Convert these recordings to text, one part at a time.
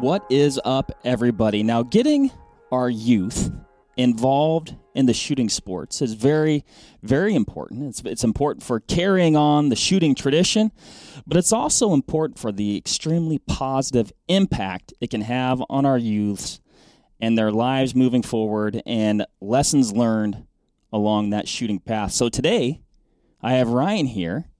What is up, everybody? Now, getting our youth involved in the shooting sports is very, very important. It's, it's important for carrying on the shooting tradition, but it's also important for the extremely positive impact it can have on our youths and their lives moving forward and lessons learned along that shooting path. So today, I have Ryan here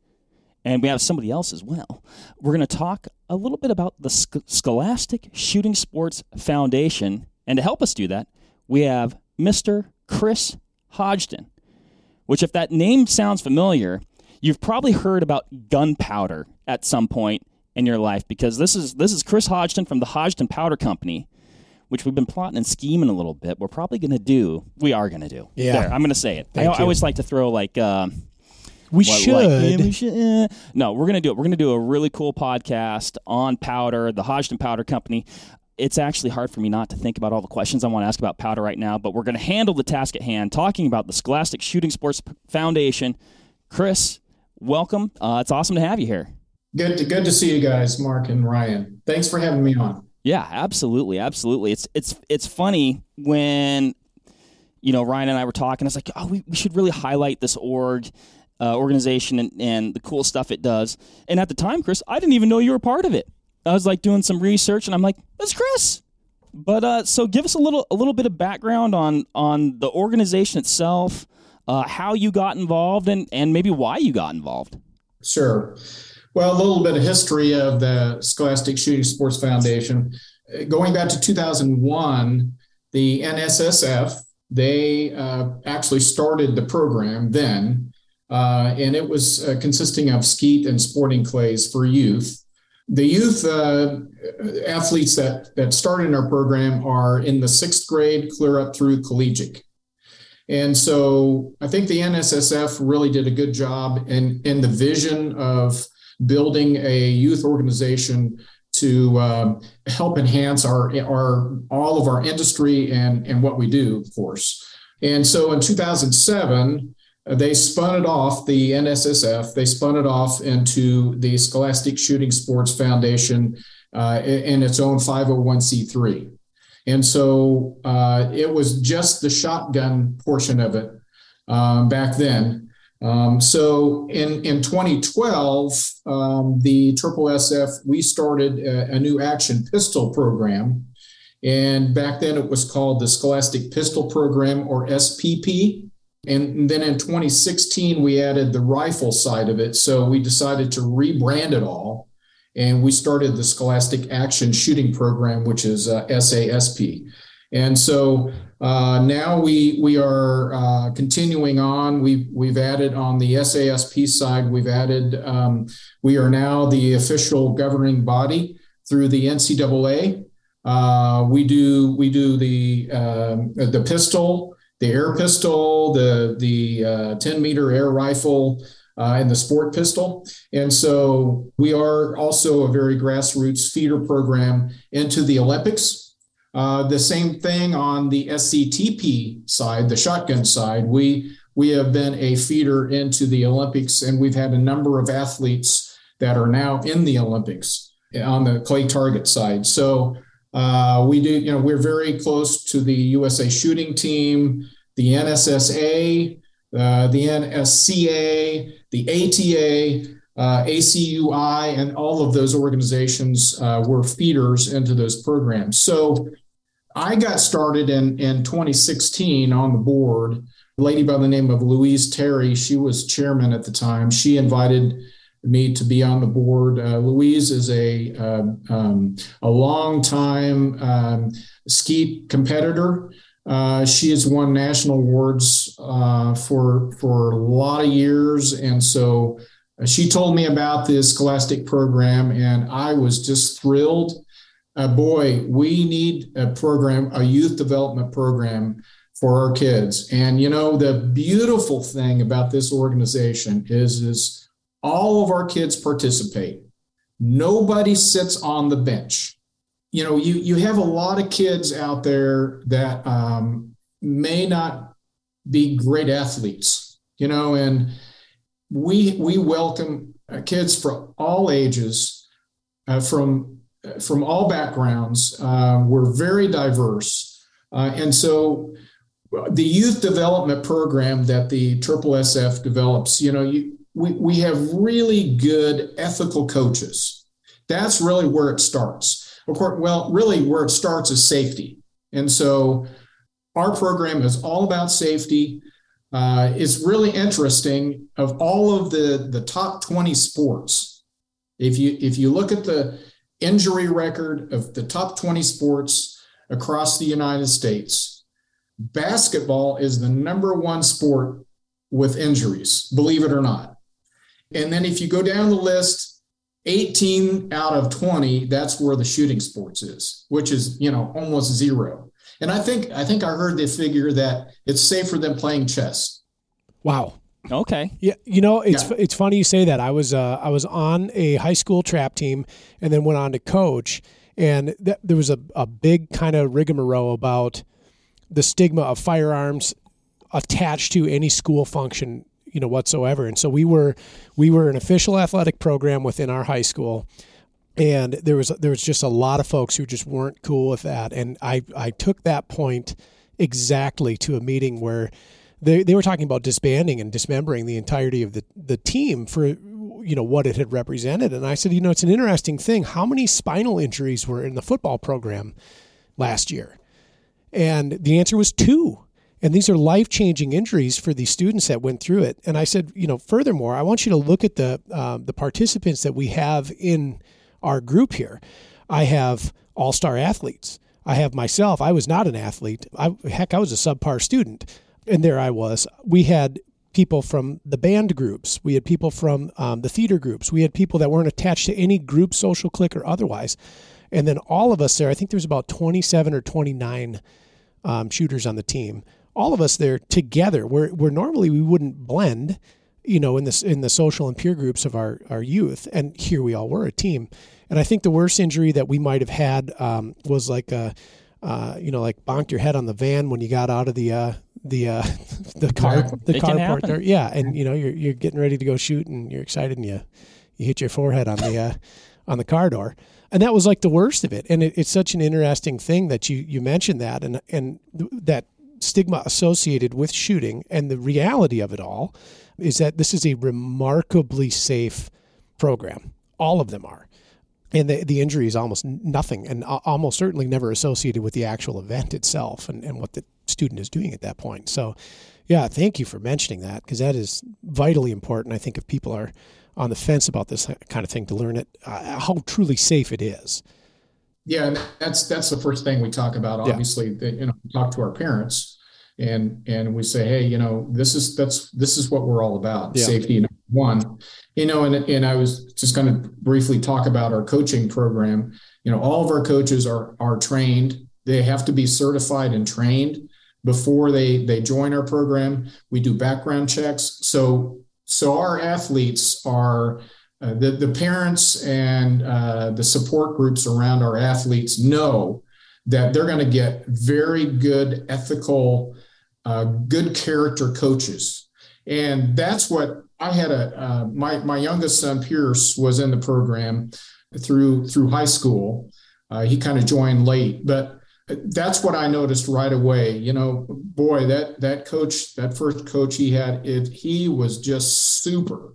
and we have somebody else as well. We're going to talk a little bit about the Scholastic Shooting Sports Foundation. And to help us do that, we have Mr. Chris Hodgdon, which, if that name sounds familiar, you've probably heard about gunpowder at some point in your life because this is this is Chris Hodgdon from the Hodgdon Powder Company, which we've been plotting and scheming a little bit. We're probably going to do. We are going to do. Yeah, there, I'm going to say it. I, I, always like to throw like. Uh, we what, should. Like, yeah, we should. Eh. No, we're gonna do it. We're gonna do a really cool podcast on powder, the Hodgdon Powder Company. It's actually hard for me not to think about all the questions I want to ask about powder right now, but we're going to handle the task at hand, talking about the Scholastic Shooting Sports Foundation. Chris, welcome. Uh, it's awesome to have you here. Good to good to see you guys, Mark and Ryan. Thanks for having me on. Yeah, absolutely, absolutely. It's it's it's funny when you know Ryan and I were talking. I was like, oh, we, we should really highlight this org uh, organization and, and the cool stuff it does. And at the time, Chris, I didn't even know you were part of it. I was like doing some research, and I'm like, that's Chris. But uh, so give us a little a little bit of background on on the organization itself, uh, how you got involved, and and maybe why you got involved. Sure. Well, a little bit of history of the Scholastic Shooting Sports Foundation. Going back to 2001, the NSSF they uh, actually started the program then uh, and it was uh, consisting of skeet and sporting clays for youth. The youth uh, athletes that, that started in our program are in the sixth grade, clear up through collegiate. And so I think the NSSF really did a good job in, in the vision of building a youth organization to um, help enhance our, our all of our industry and, and what we do, of course. And so in 2007, they spun it off, the NSSF, they spun it off into the Scholastic Shooting Sports Foundation uh, in its own 501c3. And so uh, it was just the shotgun portion of it um, back then. Um, so in, in 2012, um, the Triple SF, we started a, a new action pistol program. And back then it was called the Scholastic Pistol Program or SPP. And then in 2016, we added the rifle side of it. So we decided to rebrand it all. And we started the Scholastic Action Shooting Program, which is uh, SASP. And so uh, now we we are uh, continuing on. We've we've added on the SASP side. We've added. Um, we are now the official governing body through the NCAA. Uh, we do we do the um, the pistol the air pistol, the the uh, 10 meter air rifle, uh, and the sport pistol. And so we are also a very grassroots feeder program into the Olympics. Uh, the same thing on the SCTP side, the shotgun side. We we have been a feeder into the Olympics, and we've had a number of athletes that are now in the Olympics on the clay target side. So uh, we do, you know, we're very close to the USA shooting team, the NSSA, uh, the NSCA, the ATA, uh, ACUI, and all of those organizations uh, were feeders into those programs. So I got started in, in 2016 on the board. A lady by the name of Louise Terry, she was chairman at the time. She invited me to be on the board. Uh, Louise is a um, um, a long time um, skeet competitor. Uh, she has won national awards uh, for for a lot of years, and so uh, she told me about this Scholastic program, and I was just thrilled. Uh, boy, we need a program, a youth development program for our kids. And you know, the beautiful thing about this organization is is all of our kids participate. Nobody sits on the bench. You know, you you have a lot of kids out there that um, may not be great athletes. You know, and we we welcome uh, kids from all ages, uh, from from all backgrounds. Uh, we're very diverse. Uh, and so the youth development program that the Triple SF develops, you know, you, we, we have really good ethical coaches. That's really where it starts. Of course, well, really where it starts is safety. And so our program is all about safety. Uh, it's really interesting of all of the, the top 20 sports. If you if you look at the injury record of the top 20 sports across the United States, basketball is the number one sport with injuries, believe it or not. And then if you go down the list, 18 out of 20, that's where the shooting sports is, which is, you know, almost zero. And I think I think I heard the figure that it's safer than playing chess. Wow. Okay. Yeah, you know, it's yeah. it's funny you say that. I was uh, I was on a high school trap team and then went on to coach and th- there was a, a big kind of rigmarole about the stigma of firearms attached to any school function you know whatsoever. And so we were we were an official athletic program within our high school, and there was there was just a lot of folks who just weren't cool with that. And I I took that point exactly to a meeting where they, they were talking about disbanding and dismembering the entirety of the, the team for you know what it had represented. And i said you know it's an interesting thing. How many spinal injuries were in the football program last year? And the answer was two and these are life changing injuries for these students that went through it. And I said, you know, furthermore, I want you to look at the uh, the participants that we have in our group here. I have all star athletes. I have myself. I was not an athlete. I, heck, I was a subpar student, and there I was. We had people from the band groups. We had people from um, the theater groups. We had people that weren't attached to any group, social clique, or otherwise. And then all of us there, I think there was about 27 or 29 um, shooters on the team all of us there together. Where, where normally we wouldn't blend you know in this in the social and peer groups of our our youth. And here we all were a team. And i think the worst injury that we might have had um, was like a uh, you know like bonked your head on the van when you got out of the uh, the uh, the car the carport there. Yeah. And you know you're you're getting ready to go shoot and you're excited and you you hit your forehead on the uh, on the car door. And that was like the worst of it. And it, it's such an interesting thing that you you mentioned that. And and that stigma associated with shooting. And the reality of it all is that this is a remarkably safe program. All of them are. And the, the injury is almost nothing and almost certainly never associated with the actual event itself and, and what the student is doing at that point. So, yeah, thank you for mentioning that because that is vitally important. I think if people are on the fence about this kind of thing to learn it, uh, how truly safe it is. Yeah, and that's that's the first thing we talk about. Obviously, yeah. that, you know, talk to our parents, and and we say, hey, you know, this is that's this is what we're all about. Yeah. Safety one, you know, and and I was just going to briefly talk about our coaching program. You know, all of our coaches are are trained. They have to be certified and trained before they they join our program. We do background checks. So so our athletes are uh, the, the parents and uh, the support groups around our athletes know that they're going to get very good ethical uh, good character coaches. And that's what i had a uh, my, my youngest son pierce was in the program through through high school. Uh, he kind of joined late but that's what i noticed right away. You know boy that that coach that first coach he had it he was just super.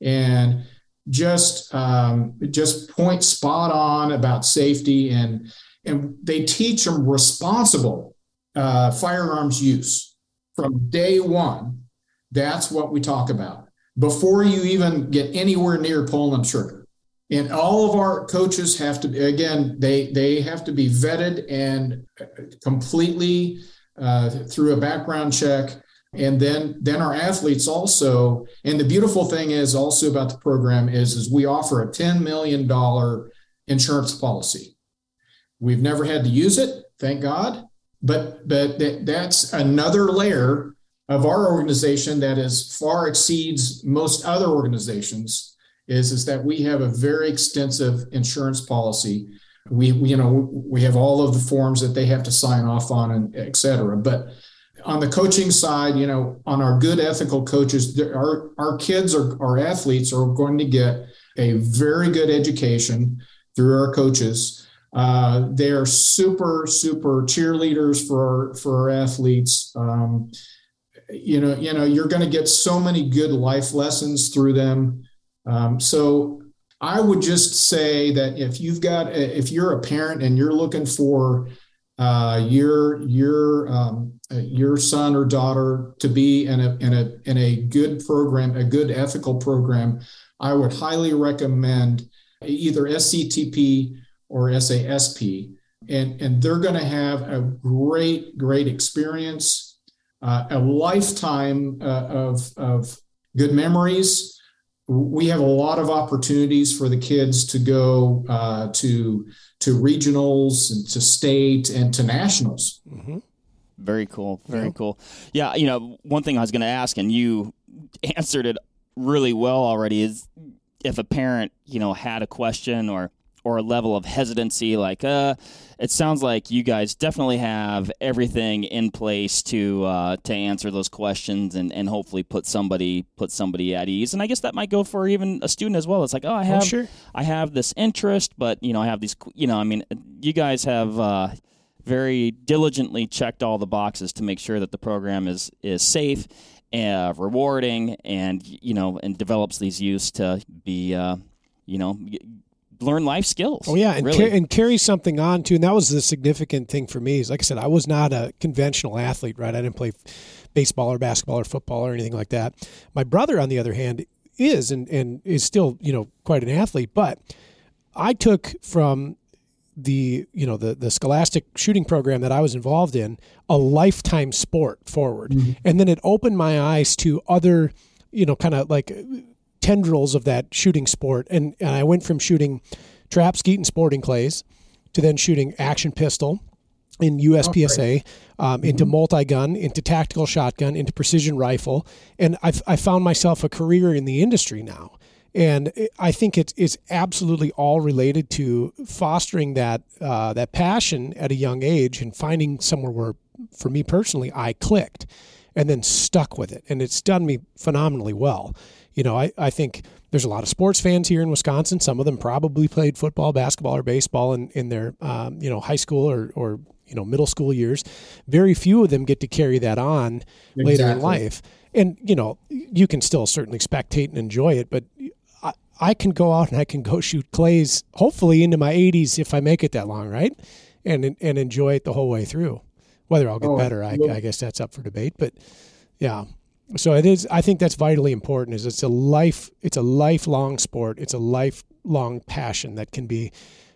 And just um, just point spot on about safety and and they teach them responsible uh, firearms use from day one. That's what we talk about before you even get anywhere near pulling the trigger. And all of our coaches have to again they they have to be vetted and completely uh, through a background check and then then our athletes also and the beautiful thing is also about the program is is we offer a 10 million dollar insurance policy. We've never had to use it thank god but but that, that's another layer of our organization that is far exceeds most other organizations is is that we have a very extensive insurance policy. We, we you know we have all of the forms that they have to sign off on and et cetera but on the coaching side, you know, on our good ethical coaches, our our kids or our athletes are going to get a very good education. through our coaches. Uh, they are super, super cheerleaders for our, for our athletes. Um, you know, you know, you're going to get so many good life lessons through them. Um, so I would just say that if you've got, if you're a parent and you're looking for uh, your your um, uh, your son or daughter to be in a in a in a good program, a good ethical program, I would highly recommend either SCTP or SASP, and and they're going to have a great great experience, uh, a lifetime uh, of of good memories. We have a lot of opportunities for the kids to go uh, to to regionals and to state and to nationals. Mm-hmm. Very cool. Very yeah. cool. Yeah, you know, one thing I was going to ask, and you answered it really well already, is if a parent, you know, had a question or or a level of hesitancy like uh it sounds like you guys definitely have everything in place to uh, to answer those questions and, and hopefully put somebody put somebody at ease and I guess that might go for even a student as well it's like oh I oh, have oh, sure. I have this interest but you know I have these you know I mean you guys have uh, very diligently checked all the boxes to make sure that the program is is safe uh, rewarding and you know and develops these youths to be uh, you know learn life skills. Oh yeah, and really. and carry something on too. And that was the significant thing for me. Is like I said, I was not a conventional athlete, right? I didn't play baseball or basketball or football or anything like that. My brother, on the other hand, is and and is still you know quite an athlete. But I took from the you know the the scholastic shooting program that I was involved in a lifetime sport forward, mm-hmm. and then it opened my eyes to other you know kind of like tendrils of that shooting sport. And, and I went from shooting trap, skeet, and sporting clays to then shooting action pistol in USPSA, oh, um, mm-hmm. into multi gun, into tactical shotgun, into precision rifle. And I've, I found myself a career in the industry now. And I think it's, it's absolutely all related to fostering that, uh, that passion at a young age and finding somewhere where, for me personally, I clicked and then stuck with it. And it's done me phenomenally well you know, I, I think there's a lot of sports fans here in Wisconsin. Some of them probably played football, basketball, or baseball in, in their, um, you know, high school or, or, you know, middle school years. Very few of them get to carry that on exactly. later in life. And, you know, you can still certainly spectate and enjoy it, but I, I can go out and I can go shoot clays, hopefully into my 80s if I make it that long, right? And, and enjoy it the whole way through. Whether I'll get oh, better, I, I guess that's up for debate. But yeah, so it is i think that's vitally important is it's a life it's a lifelong sport. It's a lifelong passion that can be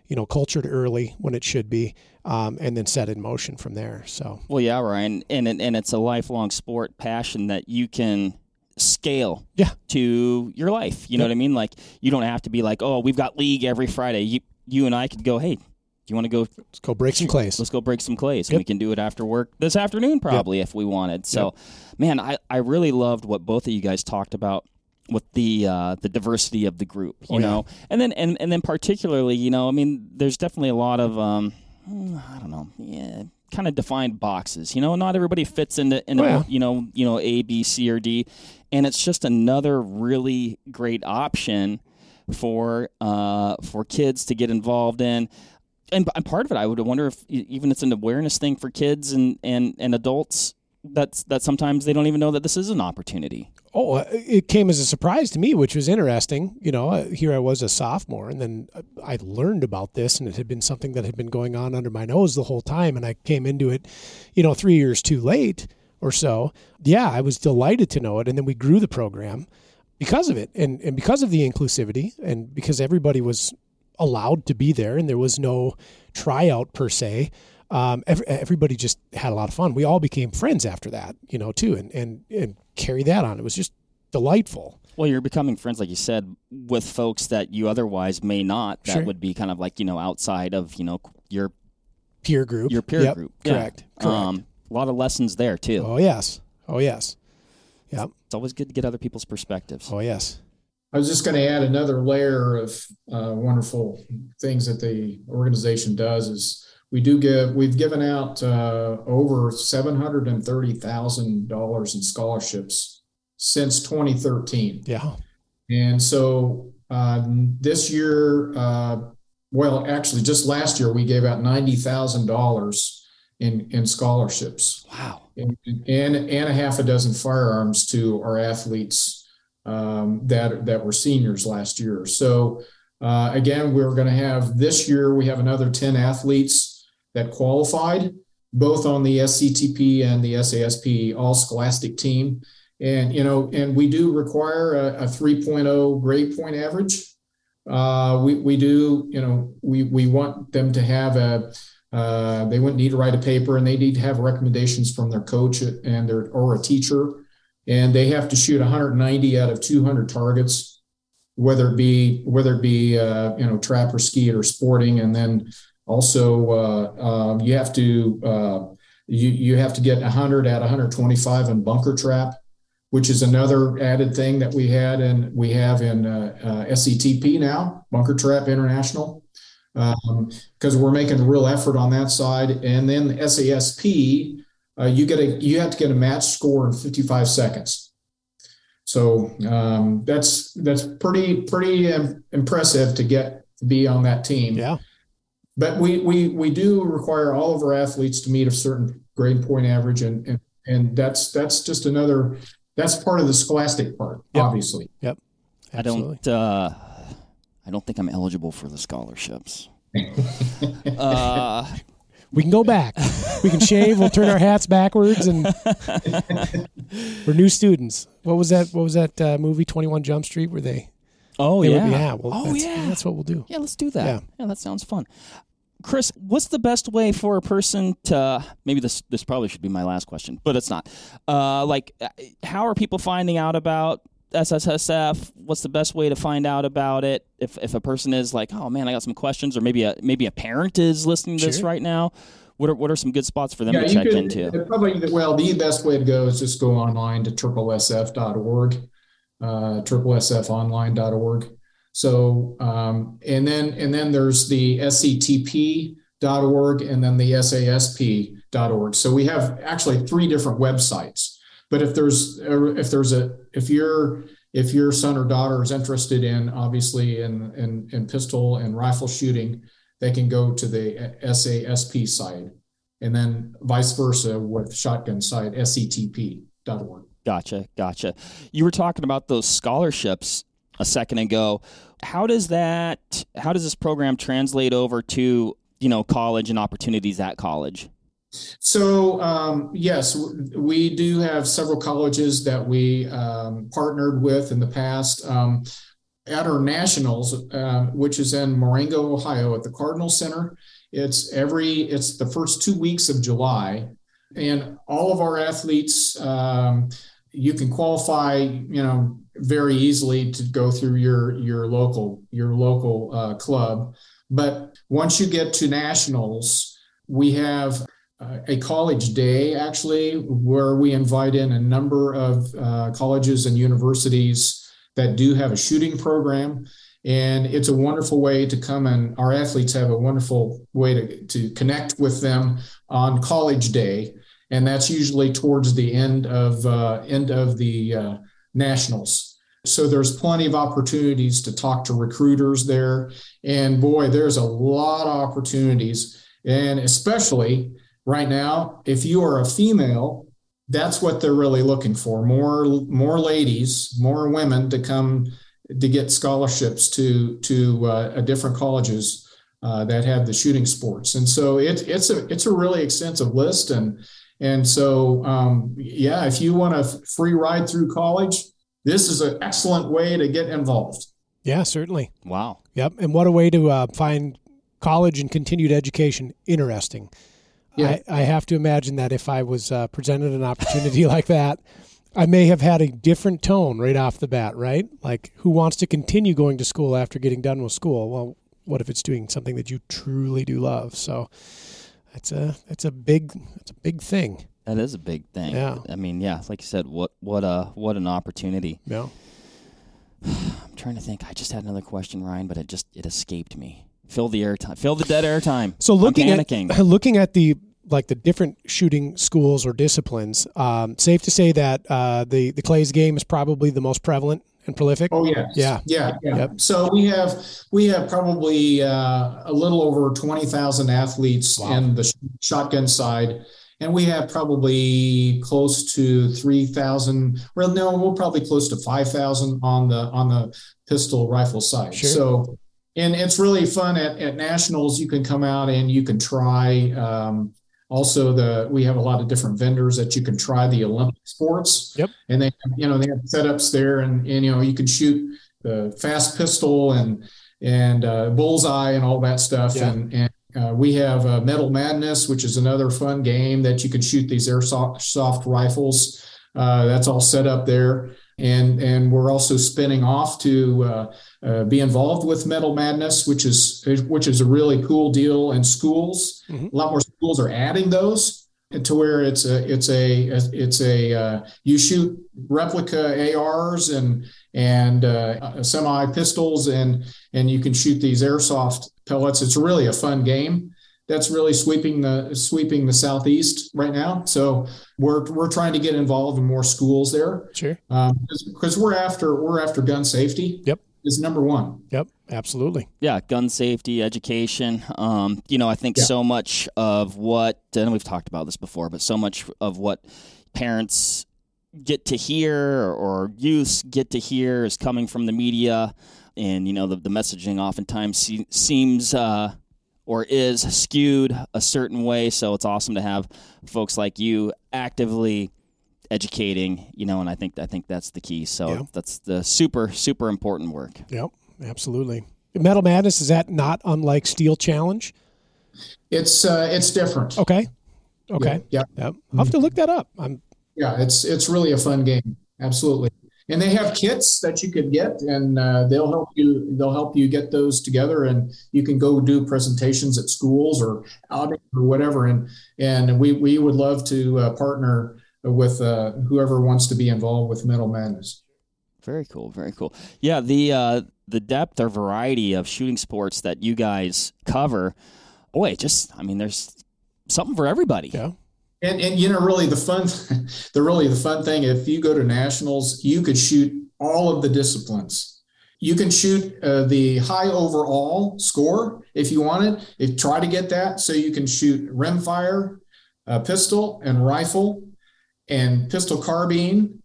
you know cultured early when it should be um, and then set in motion from there. So. Well yeah ryan and, and and it's a lifelong sport passion that you can scale yeah. to your life. You know what i mean? Like you don't have to be like oh we've got league every friday. You, you and i could go hey do you want to go? Let's go break some clays. Let's go break some clays. Yep. We can do it after work this afternoon, probably, yep. if we wanted. So, yep. man, I, I really loved what both of you guys talked about with the uh, the diversity of the group, you oh, know, yeah. and then and, and then particularly, you know, I mean, there's definitely a lot of um, I don't know, yeah, kind of defined boxes. You know, not everybody fits into into oh, yeah. you know you know A, B, C, or D, and it's just another really great option for uh, for kids to get involved in and, part of it, I would wonder if even it's an awareness thing for kids and, and, and adults that's that sometimes they don't even know that this is an opportunity. Oh, uh, it came as a surprise to me, which was interesting. You know, uh, here I was a sophomore, and then uh, I learned about this, and it had been something that had been going on under my nose the whole time, and I came into it, you know, three years too late or so. Yeah, I was delighted to know it, and then we grew the program because of it, and and because of the inclusivity, and because everybody was allowed to be there, and there was no tryout per se. Um, every, everybody just had a lot of fun. We all became friends after that, you know, too, and and and carry that on. It was just delightful. Well, you're becoming friends, like you said, with folks that you otherwise may not. That sure. would be kind of like you know outside of you know your peer group. Your peer yep. group, correct. Yeah. Correct. Um, a lot of lessons there too. Oh yes. Oh yes. Yeah. It's always good to get other people's perspectives. Oh yes. I was just going to add another layer of uh, wonderful things that the organization does is we do give we've given out uh, over seven hundred and thirty thousand dollars in scholarships since 2013. Yeah, and so uh, this year uh, well, actually, just last year we gave out ninety thousand dollars in in scholarships. Wow. And, and and a half a dozen firearms to our athletes um, that that were seniors last year. So uh, again, we're going to have this year we have another ten athletes that qualified, both on the SCTP and the SASP All Scholastic team. And you know, and we do require a, a 3.0 grade point average. Uh, we we do, you know, we we want them to have a uh, they wouldn't need to write a paper and they need to have recommendations from their coach and their or a teacher and they have to shoot 190 out of 200 targets whether it be whether it be uh, you know trap or skeet or sporting and then also uh, um, you have to uh, you you have to get 100 at 125 in bunker trap which is another added thing that we had and we have in uh, uh, SCTP now bunker trap international because um, we're making a real effort on that side. And then the SASP, uh, you get a you have to get a match score in 55 seconds. So um, that's that's pretty pretty impressive to get to be on that team. Yeah. But we we we do require all of our athletes to meet a certain grade point average, and and, and that's that's just another that's part of the scholastic part, yep. obviously. Yep. Absolutely. I don't. Uh, I don't think I'm eligible for the scholarships. uh, we can go back. We can shave. We'll turn our hats backwards, and we're new students. What was that? What was that uh, movie? Twenty One Jump Street, Were they? Oh they yeah. Would, yeah. Well, oh that's, yeah. That's what we'll do. Yeah, let's do that. Yeah. yeah, that sounds fun. Chris, what's the best way for a person to maybe this this probably should be my last question, but it's not. Uh, like, how are people finding out about SSSF? What's the best way to find out about it? If if a person is like, oh man, I got some questions, or maybe a maybe a parent is listening to Sure. this right now. What are what are some good spots for them Yeah, to check could- into? Probably, well, the best way to go is just go online to triplesf.org, uh, triplesfonline.org. So, um, and then and then there's the sctp.org and then the sasp.org. So we have actually three different websites. But if there's er, if there's a if your if your son or daughter is interested in obviously in in, in pistol and rifle shooting, they can go to the SASP side, and then vice versa with shotgun site sctp.org. Gotcha, gotcha. You were talking about those scholarships a second ago. How does that? How does this program translate over to you know college and opportunities at college? So um, yes, we do have several colleges that we um, partnered with in the past. Um, at our nationals, uh, which is in Marengo, Ohio, at the Cardinal Center, it's every it's the first two weeks of July, and all of our athletes, um, you can qualify, you know, very easily to go through your your local your local uh, club. But once you get to nationals, we have a college day actually where we invite in a number of uh, colleges and universities that do have a shooting program. And it's a wonderful way to come and our athletes have a wonderful way to, to connect with them on college day. And that's usually towards the end of uh, end of the uh, nationals. So there's plenty of opportunities to talk to recruiters there. And boy there's a lot of opportunities. And especially right now if you are a female that's what they're really looking for more more ladies more women to come to get scholarships to to uh, different colleges uh, that have the shooting sports and so it, it's a it's a really extensive list and and so um, yeah if you want a free ride through college this is an excellent way to get involved Yeah, certainly. Wow. Yep. And what a way to uh, find college and continued education interesting. Yeah. I, I have to imagine that if I was uh, presented an opportunity like that, I may have had a different tone right off the bat, right? Like, who wants to continue going to school after getting done with school? Well, what if it's doing something that you truly do love? So, that's a that's a big that's a big thing. That is a big thing. Yeah. I mean, yeah, like you said, what what a what an opportunity. Yeah. I'm trying to think. I just had another question, Ryan, but it just it escaped me. Fill the air time. Fill the dead air time. So looking at looking at the like the different shooting schools or disciplines, um, safe to say that uh, the the Clays game is probably the most prevalent and prolific? Oh yeah, yeah, yeah, yeah. Yep. So we have we have probably uh, a little over twenty thousand athletes wow. in the shotgun side, and we have probably close to three thousand. Well, no, we're probably close to five thousand on the on the pistol rifle side. Sure. So, and it's really fun at, at nationals. You can come out and you can try. Um, also, the we have a lot of different vendors that you can try the Olympic sports. Yep. And they, you know, they have setups there, and and you know you can shoot the fast pistol and and uh, bullseye and all that stuff. Yeah. And and uh, we have uh, Metal Madness, which is another fun game that you can shoot these airsoft soft rifles. Uh, that's all set up there and and we're also spinning off to uh, uh, be involved with Metal Madness, which is which is a really cool deal in schools. Mm-hmm. A lot more schools are adding those to where it's a it's a it's a uh, you shoot replica ARs and and uh, semi pistols and and you can shoot these airsoft pellets. It's really a fun game that's really sweeping the sweeping the southeast right now. So we're we're trying to get involved in more schools there. Sure. Because um, we're after we're after gun safety. Yep. Is number one. Yep. Absolutely. Yeah. Gun safety, education. Um, you know, I think yeah. so much of what and we've talked about this before, but so much of what parents get to hear or youths get to hear is coming from the media and you know the, the messaging oftentimes se- seems uh, or is skewed a certain way. So it's awesome to have folks like you actively educating, you know, and I think I think that's the key. So yeah. that's the super super important work. Yep, absolutely. Metal Madness is that not unlike Steel Challenge? It's uh, it's different. Okay. Okay. Yeah. Yep. I'll have to look that up. I'm. Yeah, it's it's really a fun game. Absolutely and they have kits that you could get and uh, they'll help you they'll help you get those together and you can go do presentations at schools or out or whatever. And and we we would love to uh, partner with uh, whoever wants to be involved with metal madness. Very cool very cool. Yeah the uh, the depth or variety of shooting sports that you guys cover boy just i mean there's something for everybody. Yeah and and you know, really the fun, the really the fun thing, if you go to nationals, you could shoot all of the disciplines. You can shoot uh, the high overall score if you wanted. If try to get that, so you can shoot rimfire, uh, pistol and rifle, and pistol carbine,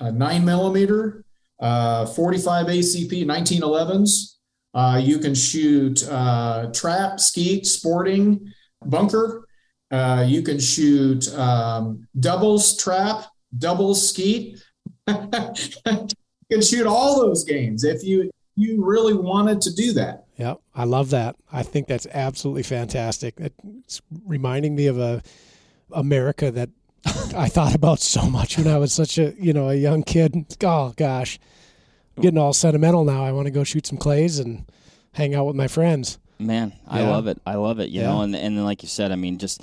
uh, nine millimeter, uh, 45 ACP, 1911s. Uh, you can shoot uh, trap, skeet, sporting, bunker, uh, you can shoot um, doubles trap, doubles skeet. you can shoot all those games if you you really wanted to do that. Yeah, I love that. I think that's absolutely fantastic. It's reminding me of a America that I thought about so much when I was such a you know a young kid. Oh gosh, I'm getting all sentimental now. I want to go shoot some clays and hang out with my friends. Man, I yeah. love it. I love it. You yeah. know, and and like you said, I mean, just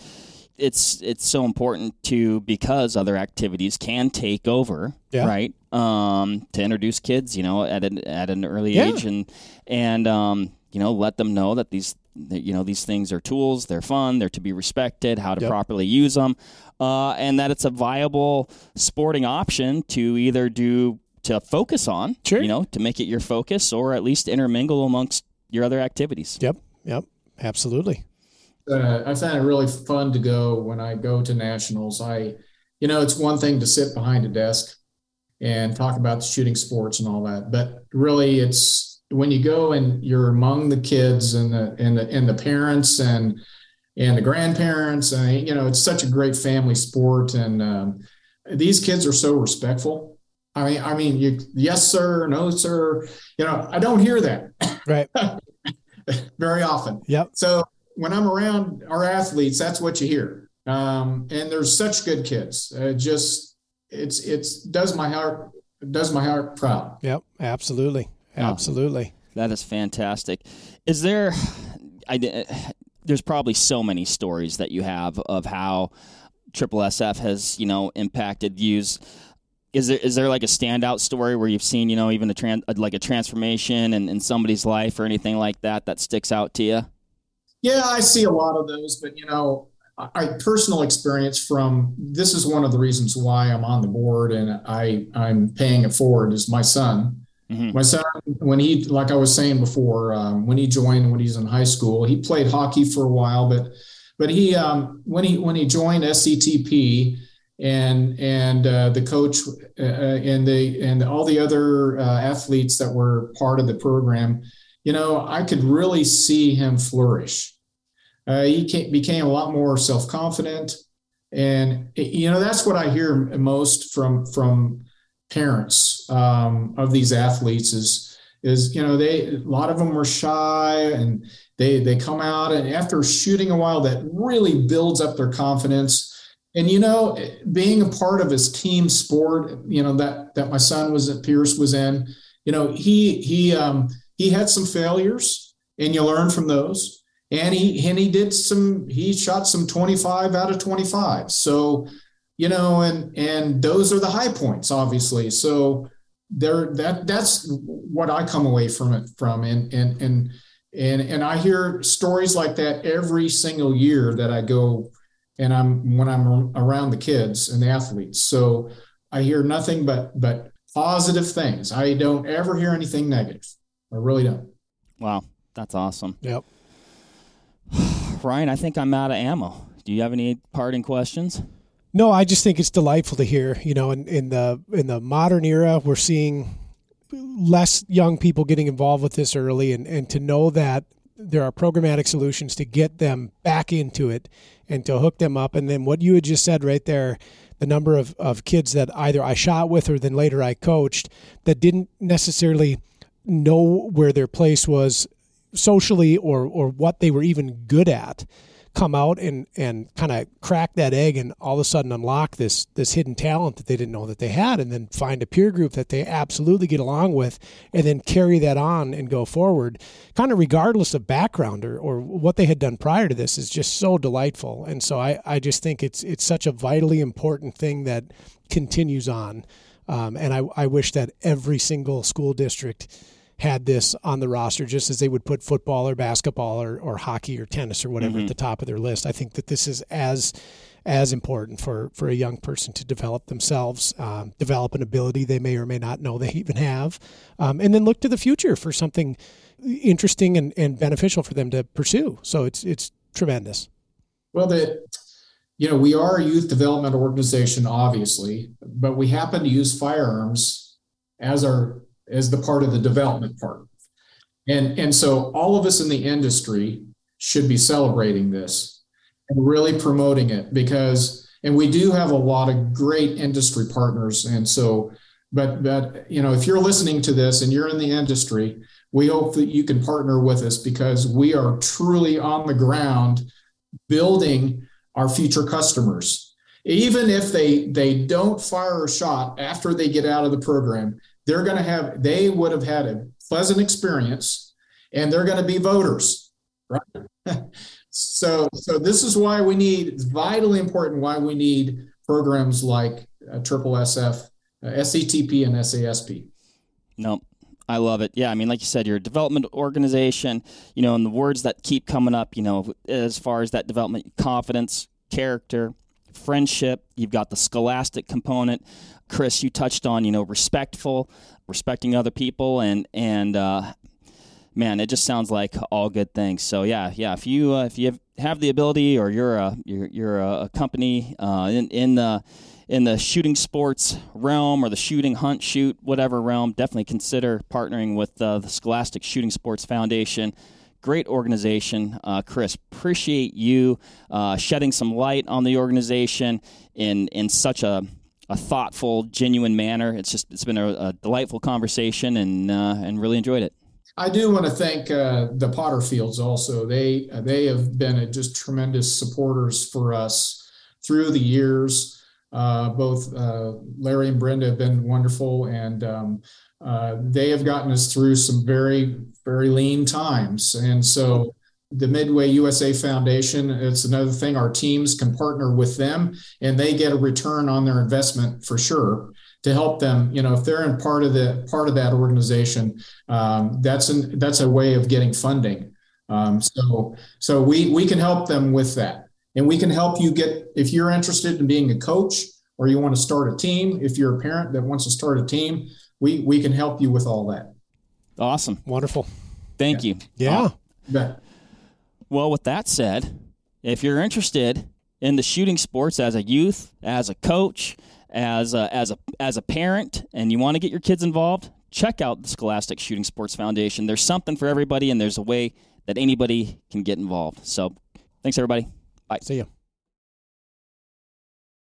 it's it's so important to because other activities can take over, yeah. right? Um, to introduce kids, you know, at an at an early age, and and um, you know, let them know that these you know these things are tools, they're fun, they're to be respected, how to yep. properly use them, uh, and that it's a viable sporting option to either do to focus on, sure. you know, to make it your focus, or at least intermingle amongst your other activities. Yep. Yep. Absolutely. Uh, I find it really fun to go when I go to nationals. I, you know, it's one thing to sit behind a desk and talk about the shooting sports and all that, but really, it's when you go and you're among the kids and the and the and the parents and and the grandparents. And you know, it's such a great family sport, and um, these kids are so respectful. I mean, I mean, you, yes, sir, no, sir. You know, I don't hear that. Right. very often. Yep. So when I'm around our athletes, that's what you hear. Um, and there's such good kids. Uh, just it's it's does my heart does my heart proud. Yep, absolutely, absolutely. Oh, that is fantastic. Is there? I there's probably so many stories that you have of how Triple SF has you know impacted views is there is there like a standout story where you've seen you know even a trans like a transformation in, in somebody's life or anything like that that sticks out to you yeah i see a lot of those but you know i personal experience from this is one of the reasons why i'm on the board and i i'm paying it forward is my son Mm-hmm. My son, when he, like I was saying before, um, when he joined, when he's in high school, he played hockey for a while, but but he um, when he when he joined SCTP and and uh, the coach uh, uh, and the and all the other uh, athletes that were part of the program, you know, I could really see him flourish. Uh, he came, became a lot more self confident, and you know that's what I hear most from from parents um, of these athletes is is you know they a lot of them were shy and they they come out and after shooting a while that really builds up their confidence and you know being a part of his team sport you know that that my son was at pierce was in you know he he um he had some failures and you learn from those and he and he did some he shot some 25 out of 25 so you know, and and those are the high points, obviously. So there that that's what I come away from it from. And and and and and I hear stories like that every single year that I go and I'm when I'm around the kids and the athletes. So I hear nothing but but positive things. I don't ever hear anything negative. I really don't. Wow, that's awesome. Yep. Ryan, I think I'm out of ammo. Do you have any parting questions? No, I just think it's delightful to hear. You know, in, in the in the modern era, we're seeing less young people getting involved with this early, and and to know that there are programmatic solutions to get them back into it and to hook them up. And then what you had just said right there, the number of, of kids that either I shot with or then later I coached that didn't necessarily know where their place was socially or or what they were even good at come out and and kind of crack that egg and all of a sudden unlock this this hidden talent that they didn't know that they had and then find a peer group that they absolutely get along with and then carry that on and go forward. Kind of regardless of background or, or what they had done prior to this is just so delightful. And so I, I just think it's it's such a vitally important thing that continues on. Um, and I, I wish that every single school district had this on the roster just as they would put football or basketball or, or hockey or tennis or whatever mm-hmm. at the top of their list. I think that this is as as important for, for a young person to develop themselves, um, develop an ability they may or may not know they even have, um, and then look to the future for something interesting and, and beneficial for them to pursue. So it's it's tremendous. Well, the you know we are a youth development organization, obviously, but we happen to use firearms as our as the part of the development part. And, and so all of us in the industry should be celebrating this and really promoting it because, and we do have a lot of great industry partners. And so, but, but, you know, if you're listening to this and you're in the industry, we hope that you can partner with us because we are truly on the ground building our future customers even if they they don't fire a shot after they get out of the program they're going to have they would have had a pleasant experience and they're going to be voters right so so this is why we need it's vitally important why we need programs like uh, triple sf uh, sctp and sasp no I love it. Yeah, I mean, like you said, you're a development organization, you know, and the words that keep coming up, you know, as far as that development, confidence, character, friendship, you've got the scholastic component. Chris, you touched on, you know, respectful, respecting other people, and and uh, man, it just sounds like all good things. So yeah, yeah. If you uh, if you have, the ability, or you're a you're, you're a company uh, in in the in the shooting sports realm or the shooting hunt shoot whatever realm, definitely consider partnering with uh, the Scholastic Shooting Sports Foundation great organization. Uh, Chris, appreciate you uh, shedding some light on the organization in in such a a thoughtful, genuine manner. It's just it's been a, a delightful conversation and uh, and really enjoyed it. I do want to thank uh, the Potterfields also. They they have been just tremendous supporters for us through the years. Uh, both uh, Larry and Brenda have been wonderful, and um, uh, they have gotten us through some very very lean times. And so the Midway USA Foundation. It's another thing. Our teams can partner with them and they get a return on their investment for sure to help them. You know, if they're in part of the part of that organization, um, that's an that's a way of getting funding. Um, so so we we can help them with that, and we can help you get if you're interested in being a coach or you want to start a team. If you're a parent that wants to start a team, we we can help you with all that. Awesome. Wonderful. Thank you. Yeah. Bet. Well, with that said, if you're interested in the shooting sports as a youth, as a coach, as a, as a as a parent, and you want to get your kids involved, check out the Scholastic Shooting Sports Foundation. There's something for everybody, and there's a way that anybody can get involved. So, thanks everybody. Bye. See you.